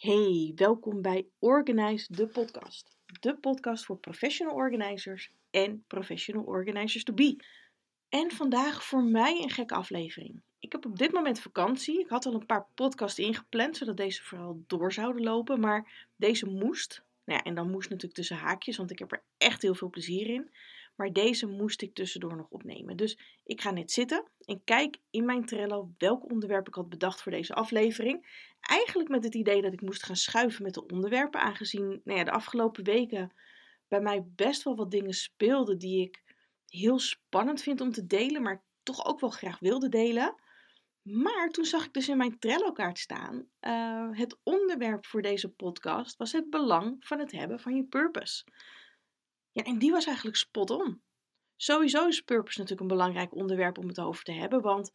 Hey, welkom bij Organize de podcast. De podcast voor professional organizers en professional organizers to be. En vandaag voor mij een gekke aflevering. Ik heb op dit moment vakantie. Ik had al een paar podcasts ingepland, zodat deze vooral door zouden lopen. Maar deze moest. Nou ja, en dan moest natuurlijk tussen haakjes, want ik heb er echt heel veel plezier in. Maar deze moest ik tussendoor nog opnemen. Dus ik ga net zitten en kijk in mijn Trello welk onderwerp ik had bedacht voor deze aflevering. Eigenlijk met het idee dat ik moest gaan schuiven met de onderwerpen, aangezien nou ja, de afgelopen weken bij mij best wel wat dingen speelden die ik heel spannend vind om te delen, maar toch ook wel graag wilde delen. Maar toen zag ik dus in mijn Trello-kaart staan: uh, het onderwerp voor deze podcast was het belang van het hebben van je purpose. Ja, en die was eigenlijk spot on. Sowieso is purpose natuurlijk een belangrijk onderwerp om het over te hebben, want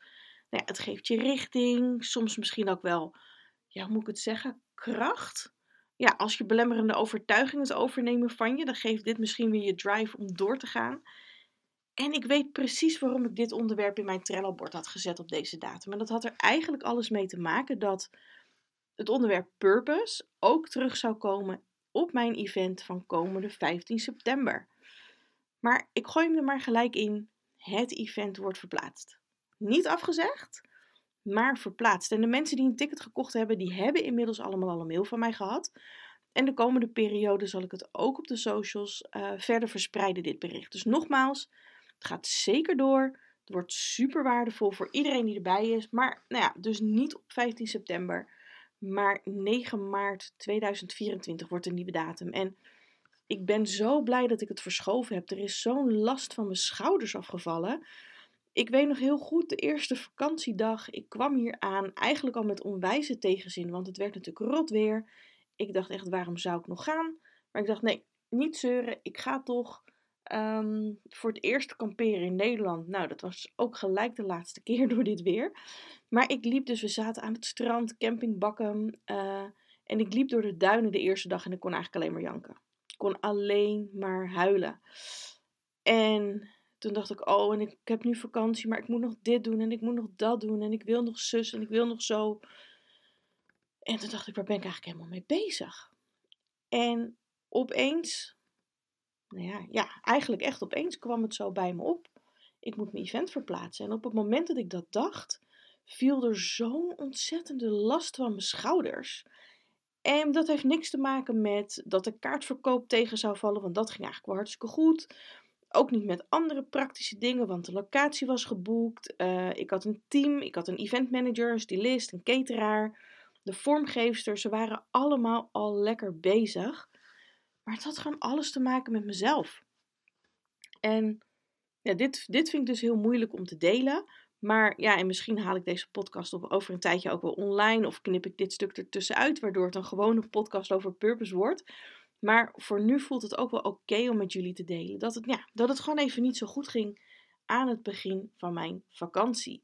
nou ja, het geeft je richting, soms misschien ook wel, ja, hoe moet ik het zeggen, kracht. Ja, als je belemmerende overtuigingen het overnemen van je, dan geeft dit misschien weer je drive om door te gaan. En ik weet precies waarom ik dit onderwerp in mijn Trello-bord had gezet op deze datum. En dat had er eigenlijk alles mee te maken dat het onderwerp purpose ook terug zou komen op mijn event van komende 15 september. Maar ik gooi hem er maar gelijk in. Het event wordt verplaatst. Niet afgezegd, maar verplaatst. En de mensen die een ticket gekocht hebben, die hebben inmiddels allemaal al een mail van mij gehad. En de komende periode zal ik het ook op de socials uh, verder verspreiden, dit bericht. Dus nogmaals, het gaat zeker door. Het wordt super waardevol voor iedereen die erbij is. Maar nou ja, dus niet op 15 september. Maar 9 maart 2024 wordt een nieuwe datum. En ik ben zo blij dat ik het verschoven heb. Er is zo'n last van mijn schouders afgevallen. Ik weet nog heel goed, de eerste vakantiedag. Ik kwam hier aan, eigenlijk al met onwijze tegenzin, want het werd natuurlijk rot weer. Ik dacht echt, waarom zou ik nog gaan? Maar ik dacht, nee, niet zeuren, ik ga toch. Ehm, voor het eerst kamperen in Nederland. Nou, dat was ook gelijk de laatste keer door dit weer. Maar ik liep dus, we zaten aan het strand, camping Bakken. Uh, en ik liep door de duinen de eerste dag en ik kon eigenlijk alleen maar janken. Ik kon alleen maar huilen. En toen dacht ik, oh, en ik heb nu vakantie, maar ik moet nog dit doen en ik moet nog dat doen en ik wil nog zus en ik wil nog zo. En toen dacht ik, waar ben ik eigenlijk helemaal mee bezig? En opeens, nou ja, ja, eigenlijk echt opeens kwam het zo bij me op. Ik moet mijn event verplaatsen. En op het moment dat ik dat dacht, viel er zo'n ontzettende last van mijn schouders. En dat heeft niks te maken met dat de kaartverkoop tegen zou vallen, want dat ging eigenlijk wel hartstikke goed. Ook niet met andere praktische dingen, want de locatie was geboekt. Uh, ik had een team, ik had een event manager, een stylist, een cateraar. De vormgeefsters, ze waren allemaal al lekker bezig. Maar het had gewoon alles te maken met mezelf. En ja, dit, dit vind ik dus heel moeilijk om te delen. Maar ja, en misschien haal ik deze podcast op over een tijdje ook wel online. Of knip ik dit stuk ertussenuit, waardoor het een gewone podcast over purpose wordt. Maar voor nu voelt het ook wel oké om met jullie te delen. Dat het, ja, dat het gewoon even niet zo goed ging aan het begin van mijn vakantie.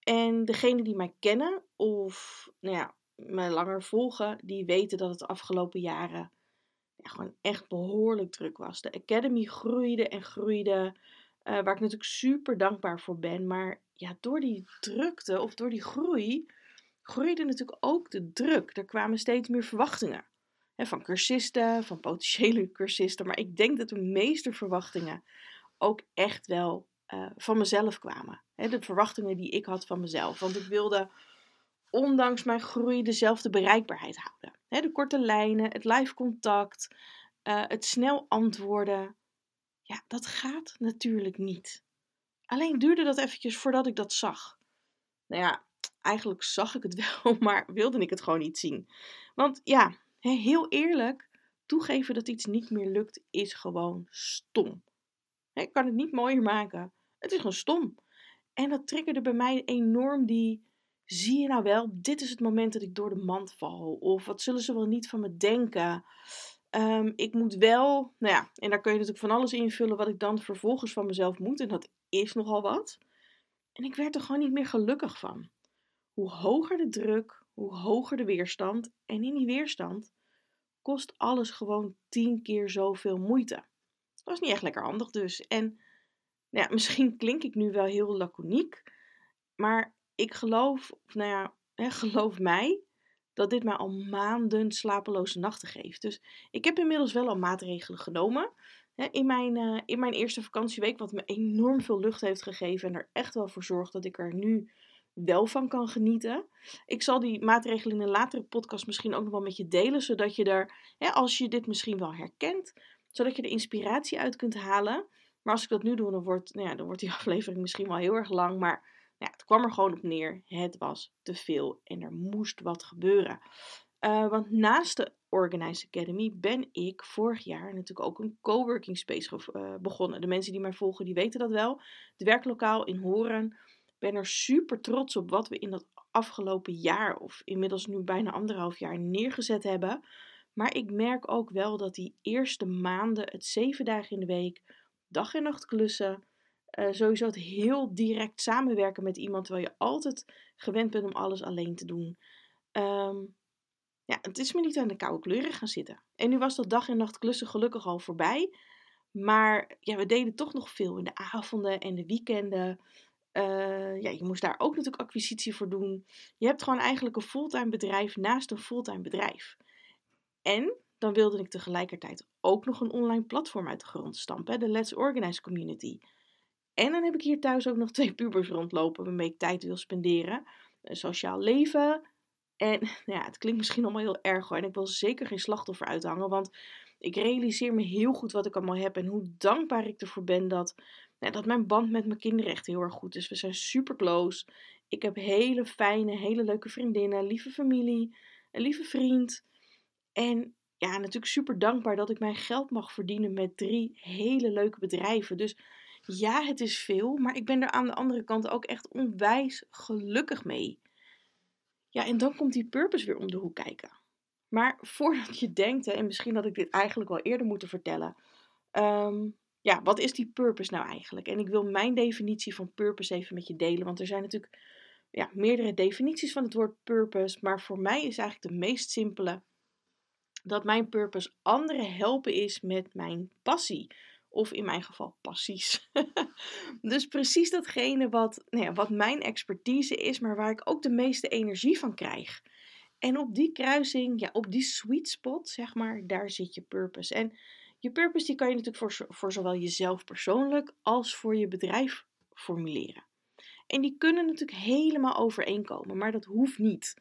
En degenen die mij kennen of nou ja, me langer volgen, die weten dat het afgelopen jaren gewoon echt behoorlijk druk was. De Academy groeide en groeide. Uh, waar ik natuurlijk super dankbaar voor ben. Maar ja, door die drukte of door die groei, groeide natuurlijk ook de druk. Er kwamen steeds meer verwachtingen. Van cursisten, van potentiële cursisten. Maar ik denk dat de meeste verwachtingen ook echt wel uh, van mezelf kwamen. De verwachtingen die ik had van mezelf. Want ik wilde, ondanks mijn groei, dezelfde bereikbaarheid houden. De korte lijnen, het live contact, uh, het snel antwoorden. Ja, dat gaat natuurlijk niet. Alleen duurde dat eventjes voordat ik dat zag. Nou ja, eigenlijk zag ik het wel, maar wilde ik het gewoon niet zien. Want ja, heel eerlijk, toegeven dat iets niet meer lukt is gewoon stom. Ik kan het niet mooier maken. Het is gewoon stom. En dat triggerde bij mij enorm die. Zie je nou wel, dit is het moment dat ik door de mand val. Of wat zullen ze wel niet van me denken? Um, ik moet wel, nou ja, en daar kun je natuurlijk van alles invullen wat ik dan vervolgens van mezelf moet. En dat is nogal wat. En ik werd er gewoon niet meer gelukkig van. Hoe hoger de druk, hoe hoger de weerstand. En in die weerstand kost alles gewoon tien keer zoveel moeite. Dat was niet echt lekker handig dus. En nou ja, misschien klink ik nu wel heel laconiek. Maar ik geloof, nou ja, hè, geloof mij, dat dit mij al maanden slapeloze nachten geeft. Dus ik heb inmiddels wel al maatregelen genomen. In mijn, uh, in mijn eerste vakantieweek, wat me enorm veel lucht heeft gegeven en er echt wel voor zorgt dat ik er nu wel van kan genieten. Ik zal die maatregelen in een latere podcast misschien ook nog wel met je delen, zodat je er, hè, als je dit misschien wel herkent, zodat je er inspiratie uit kunt halen. Maar als ik dat nu doe, dan wordt, nou ja, dan wordt die aflevering misschien wel heel erg lang. Maar nou ja, het kwam er gewoon op neer. Het was te veel en er moest wat gebeuren. Uh, want naast de Organize Academy ben ik vorig jaar natuurlijk ook een coworking space uh, begonnen. De mensen die mij volgen, die weten dat wel. Het werklokaal in Horen ben er super trots op wat we in dat afgelopen jaar, of inmiddels nu bijna anderhalf jaar, neergezet hebben. Maar ik merk ook wel dat die eerste maanden, het zeven dagen in de week, dag en nacht klussen, uh, sowieso het heel direct samenwerken met iemand, terwijl je altijd gewend bent om alles alleen te doen. Um, ja, het is me niet aan de koude kleuren gaan zitten. En nu was dat dag en nacht klussen gelukkig al voorbij. Maar ja, we deden toch nog veel in de avonden en de weekenden. Uh, ja, je moest daar ook natuurlijk acquisitie voor doen. Je hebt gewoon eigenlijk een fulltime bedrijf naast een fulltime bedrijf. En dan wilde ik tegelijkertijd ook nog een online platform uit de grond stampen, de Let's Organize Community. En dan heb ik hier thuis ook nog twee pubers rondlopen waarmee ik tijd wil spenderen. Een sociaal leven. En ja, het klinkt misschien allemaal heel erg hoor. En ik wil zeker geen slachtoffer uithangen, want ik realiseer me heel goed wat ik allemaal heb en hoe dankbaar ik ervoor ben dat dat mijn band met mijn kinderen echt heel erg goed is. We zijn super close. Ik heb hele fijne, hele leuke vriendinnen, lieve familie, een lieve vriend. En ja, natuurlijk super dankbaar dat ik mijn geld mag verdienen met drie hele leuke bedrijven. Dus ja, het is veel, maar ik ben er aan de andere kant ook echt onwijs gelukkig mee. Ja, en dan komt die purpose weer om de hoek kijken. Maar voordat je denkt, en misschien had ik dit eigenlijk wel eerder moeten vertellen. Um, ja, wat is die purpose nou eigenlijk? En ik wil mijn definitie van purpose even met je delen, want er zijn natuurlijk ja, meerdere definities van het woord purpose, maar voor mij is eigenlijk de meest simpele dat mijn purpose anderen helpen is met mijn passie. Of in mijn geval passies. dus precies datgene wat, nou ja, wat mijn expertise is, maar waar ik ook de meeste energie van krijg. En op die kruising, ja, op die sweet spot, zeg maar, daar zit je purpose. En je purpose die kan je natuurlijk voor, voor zowel jezelf persoonlijk als voor je bedrijf formuleren. En die kunnen natuurlijk helemaal overeenkomen, maar dat hoeft niet.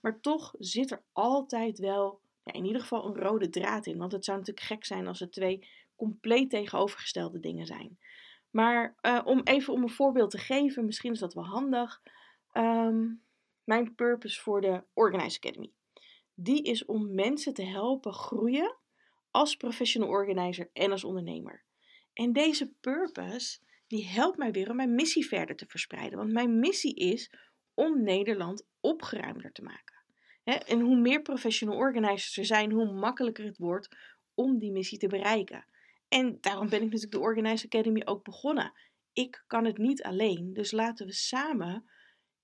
Maar toch zit er altijd wel, ja, in ieder geval, een rode draad in. Want het zou natuurlijk gek zijn als het twee compleet tegenovergestelde dingen zijn. Maar uh, om even om een voorbeeld te geven, misschien is dat wel handig. Um, mijn purpose voor de Organize Academy. Die is om mensen te helpen groeien als professional organizer en als ondernemer. En deze purpose, die helpt mij weer om mijn missie verder te verspreiden. Want mijn missie is om Nederland opgeruimder te maken. En hoe meer professional organizers er zijn, hoe makkelijker het wordt om die missie te bereiken. En daarom ben ik natuurlijk de Organize Academy ook begonnen. Ik kan het niet alleen, dus laten we samen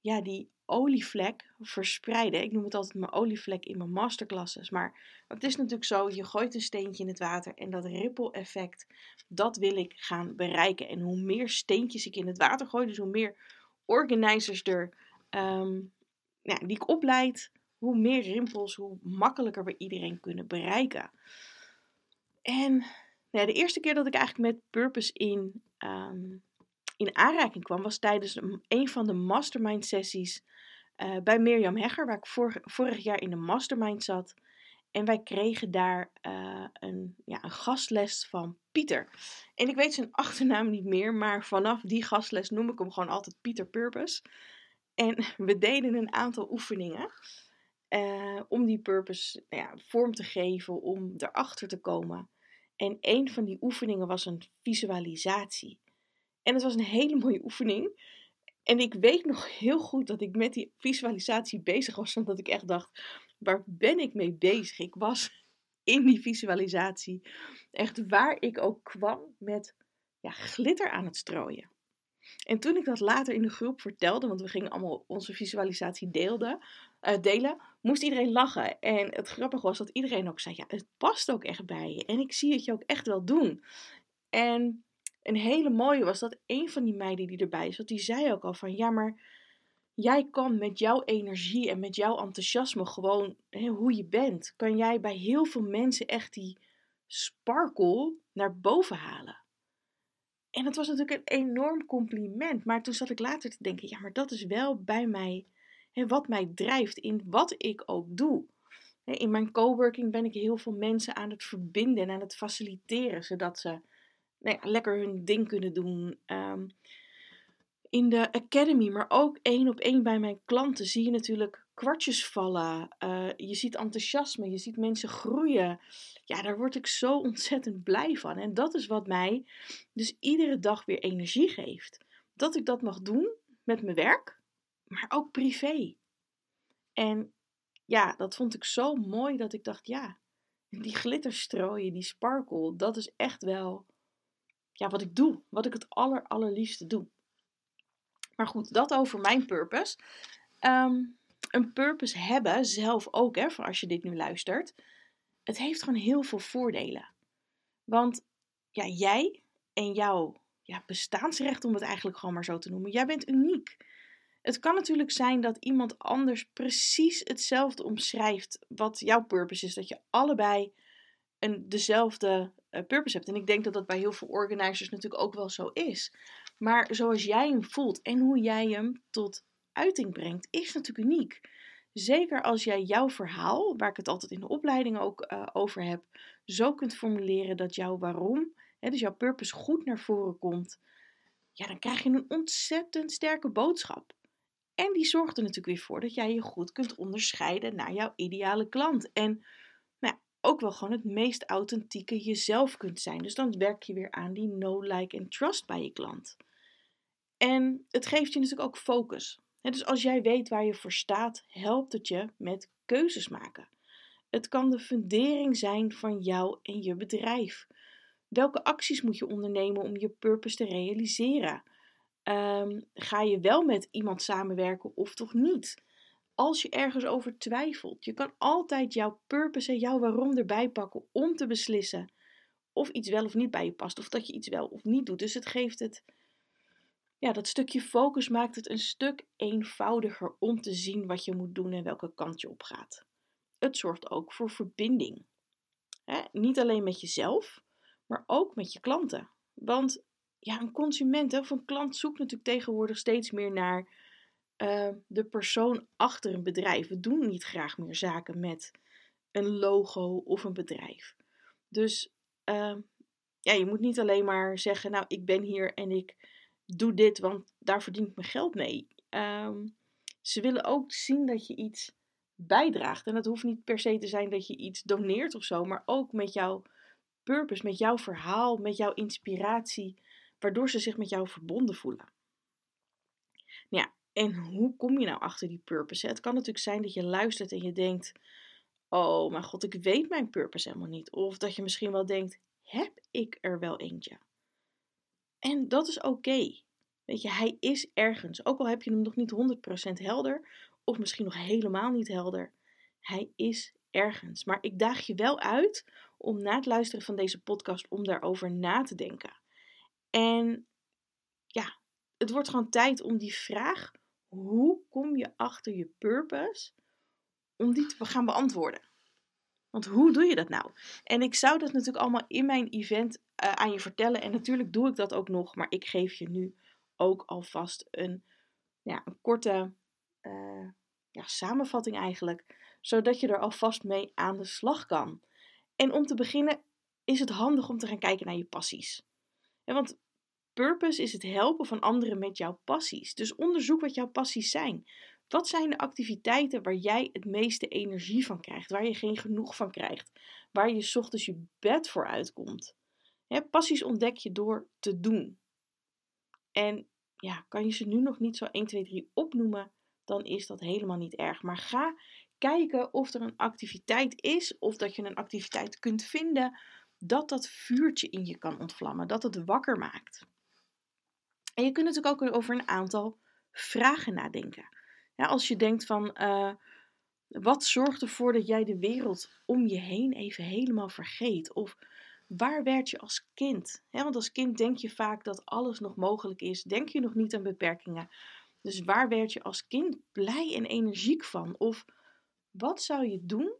ja, die olievlek verspreiden. Ik noem het altijd mijn olievlek in mijn masterclasses. Maar het is natuurlijk zo, je gooit een steentje in het water en dat ripple effect, dat wil ik gaan bereiken. En hoe meer steentjes ik in het water gooi, dus hoe meer organizers er, ehm, ja, die ik opleid, hoe meer rimpels, hoe makkelijker we iedereen kunnen bereiken. En ja, de eerste keer dat ik eigenlijk met Purpose in, ehm, in aanraking kwam, was tijdens een van de mastermind sessies uh, bij Mirjam Hegger, waar ik vorig jaar in de mastermind zat. En wij kregen daar uh, een, ja, een gastles van Pieter. En ik weet zijn achternaam niet meer, maar vanaf die gastles noem ik hem gewoon altijd Pieter Purpose. En we deden een aantal oefeningen uh, om die purpose nou ja, vorm te geven, om erachter te komen. En een van die oefeningen was een visualisatie. En het was een hele mooie oefening. En ik weet nog heel goed dat ik met die visualisatie bezig was. Omdat ik echt dacht, waar ben ik mee bezig? Ik was in die visualisatie echt waar ik ook kwam met ja, glitter aan het strooien. En toen ik dat later in de groep vertelde, want we gingen allemaal onze visualisatie uh, delen, moest iedereen lachen. En het grappige was dat iedereen ook zei, ja, het past ook echt bij je. En ik zie het je ook echt wel doen. En een hele mooie was dat een van die meiden die erbij zat, die zei ook al van ja, maar jij kan met jouw energie en met jouw enthousiasme gewoon hè, hoe je bent, kan jij bij heel veel mensen echt die sparkle naar boven halen. En dat was natuurlijk een enorm compliment. Maar toen zat ik later te denken: ja, maar dat is wel bij mij hè, wat mij drijft in wat ik ook doe. In mijn coworking ben ik heel veel mensen aan het verbinden en aan het faciliteren, zodat ze nou ja, lekker hun ding kunnen doen. Um, in de academy, maar ook één op één bij mijn klanten, zie je natuurlijk kwartjes vallen. Uh, je ziet enthousiasme, je ziet mensen groeien. Ja, daar word ik zo ontzettend blij van. En dat is wat mij dus iedere dag weer energie geeft. Dat ik dat mag doen met mijn werk, maar ook privé. En ja, dat vond ik zo mooi dat ik dacht, ja, die glitterstrooien, die sparkle, dat is echt wel ja, wat ik doe. Wat ik het aller, allerliefste doe. Maar goed, dat over mijn purpose. Ehm, een purpose hebben, zelf ook, hè, voor als je dit nu luistert. Het heeft gewoon heel veel voordelen. Want ja, jij en jouw ja, bestaansrecht, om het eigenlijk gewoon maar zo te noemen, jij bent uniek. Het kan natuurlijk zijn dat iemand anders precies hetzelfde omschrijft wat jouw purpose is. Dat je allebei een, dezelfde uh, purpose hebt. En ik denk dat dat bij heel veel organizers natuurlijk ook wel zo is. Maar zoals jij hem voelt en hoe jij hem tot uiting brengt, is natuurlijk uniek. Zeker als jij jouw verhaal, waar ik het altijd in de opleiding ook uh, over heb, zo kunt formuleren dat jouw waarom, hè, dus jouw purpose goed naar voren komt, ja, dan krijg je een ontzettend sterke boodschap. En die zorgt er natuurlijk weer voor dat jij je goed kunt onderscheiden naar jouw ideale klant. En nou, ook wel gewoon het meest authentieke jezelf kunt zijn. Dus dan werk je weer aan die no like en trust bij je klant. En het geeft je natuurlijk ook focus. Dus als jij weet waar je voor staat, helpt het je met keuzes maken. Het kan de fundering zijn van jou en je bedrijf. Welke acties moet je ondernemen om je purpose te realiseren? Ehm, ga je wel met iemand samenwerken of toch niet? Als je ergens over twijfelt, je kan altijd jouw purpose en jouw waarom erbij pakken om te beslissen of iets wel of niet bij je past, of dat je iets wel of niet doet. Dus het geeft het ja, dat stukje focus maakt het een stuk eenvoudiger om te zien wat je moet doen en welke kant je op gaat. Het zorgt ook voor verbinding. niet alleen met jezelf, maar ook met je klanten. Want ja, een consument of een klant zoekt natuurlijk tegenwoordig steeds meer naar uh, de persoon achter een bedrijf. We doen niet graag meer zaken met een logo of een bedrijf. Dus uh, ja, je moet niet alleen maar zeggen, nou ik ben hier en ik doe dit, want daar verdien ik mijn geld mee. Ehm, ze willen ook zien dat je iets bijdraagt. En dat hoeft niet per se te zijn dat je iets doneert of zo, maar ook met jouw purpose, met jouw verhaal, met jouw inspiratie, waardoor ze zich met jou verbonden voelen. Ja, en hoe kom je nou achter die purpose? Het kan natuurlijk zijn dat je luistert en je denkt: Oh mijn god, ik weet mijn purpose helemaal niet. Of dat je misschien wel denkt: Heb ik er wel eentje? En dat is oké. Weet je, hij is ergens. Ook al heb je hem nog niet 100% helder, of misschien nog helemaal niet helder. Hij is ergens. Maar ik daag je wel uit om na het luisteren van deze podcast om daarover na te denken. En ja, het wordt gewoon tijd om die vraag: hoe kom je achter je purpose? Om die te gaan beantwoorden. Want hoe doe je dat nou? En ik zou dat natuurlijk allemaal in mijn event uh, aan je vertellen. En natuurlijk doe ik dat ook nog, maar ik geef je nu ook alvast een, ja, een korte uh, ja, samenvatting eigenlijk. Zodat je er alvast mee aan de slag kan. En om te beginnen is het handig om te gaan kijken naar je passies. Want purpose is het helpen van anderen met jouw passies. Dus onderzoek wat jouw passies zijn. Wat zijn de activiteiten waar jij het meeste energie van krijgt, waar je geen genoeg van krijgt, waar je ochtends je bed voor uitkomt? passies ontdek je door te doen. En ja, kan je ze nu nog niet zo 1, 2, 3 opnoemen, dan is dat helemaal niet erg. Maar ga kijken of er een activiteit is, of dat je een activiteit kunt vinden, dat dat vuurtje in je kan ontvlammen, dat het wakker maakt. En je kunt natuurlijk ook over een aantal vragen nadenken. Ja, als je denkt van, uh, wat zorgt ervoor dat jij de wereld om je heen even helemaal vergeet? Of waar werd je als kind? want als kind denk je vaak dat alles nog mogelijk is. Denk je nog niet aan beperkingen. Dus waar werd je als kind blij en energiek van? Of wat zou je doen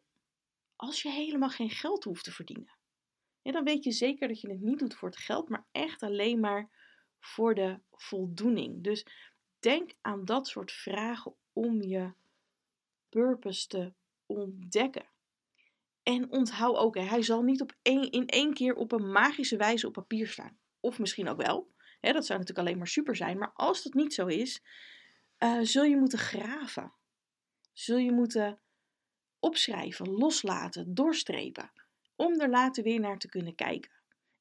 als je helemaal geen geld hoeft te verdienen? Dan weet je zeker dat je het niet doet voor het geld, maar echt alleen maar voor de voldoening. Dus denk aan dat soort vragen om je purpose te ontdekken. En onthoud ook, hij zal niet op één, in één keer op een magische wijze op papier staan. Of misschien ook wel. Hè, dat zou natuurlijk alleen maar super zijn. Maar als dat niet zo is, uh, zul je moeten graven. Zul je moeten opschrijven, loslaten, doorstrepen. Om er later weer naar te kunnen kijken.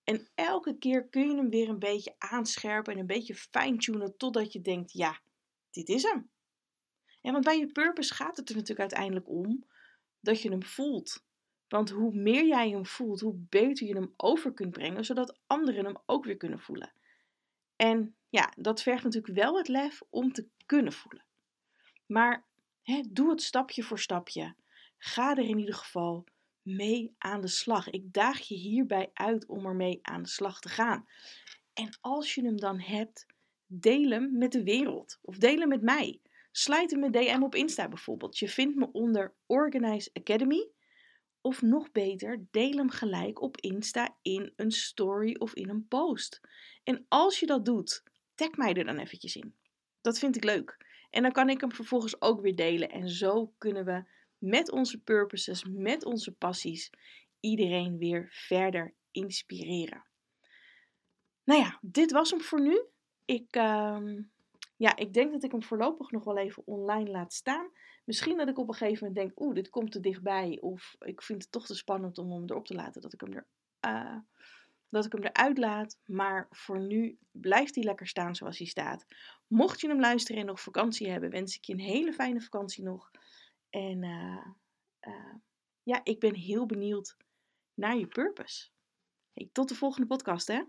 En elke keer kun je hem weer een beetje aanscherpen en een beetje fine-tunen totdat je denkt, ja, dit is hem. En want bij je purpose gaat het er natuurlijk uiteindelijk om dat je hem voelt. Want hoe meer jij hem voelt, hoe beter je hem over kunt brengen, zodat anderen hem ook weer kunnen voelen. En ja, dat vergt natuurlijk wel het lef om te kunnen voelen. Maar doe het stapje voor stapje. Ga er in ieder geval mee aan de slag. Ik daag je hierbij uit om ermee aan de slag te gaan. En als je hem dan hebt, deel hem met de wereld. Of deel hem met mij. Sluit hem met DM op Insta bijvoorbeeld. Je vindt me onder Organize Academy. Of nog beter, deel hem gelijk op Insta in een story of in een post. En als je dat doet, tag mij er dan eventjes in. Dat vind ik leuk. En dan kan ik hem vervolgens ook weer delen. En zo kunnen we met onze purposes, met onze passies, iedereen weer verder inspireren. Nou ja, dit was hem voor nu. Ik, uh, ja, ik denk dat ik hem voorlopig nog wel even online laat staan. Misschien dat ik op een gegeven moment denk, oeh, dit komt te dichtbij. Of ik vind het toch te spannend om hem erop te laten dat ik hem, er, uh, dat ik hem eruit laat. Maar voor nu blijft hij lekker staan zoals hij staat. Mocht je hem luisteren en nog vakantie hebben, wens ik je een hele fijne vakantie nog. En uh, uh, ja, ik ben heel benieuwd naar je purpose. Tot de volgende podcast, hè?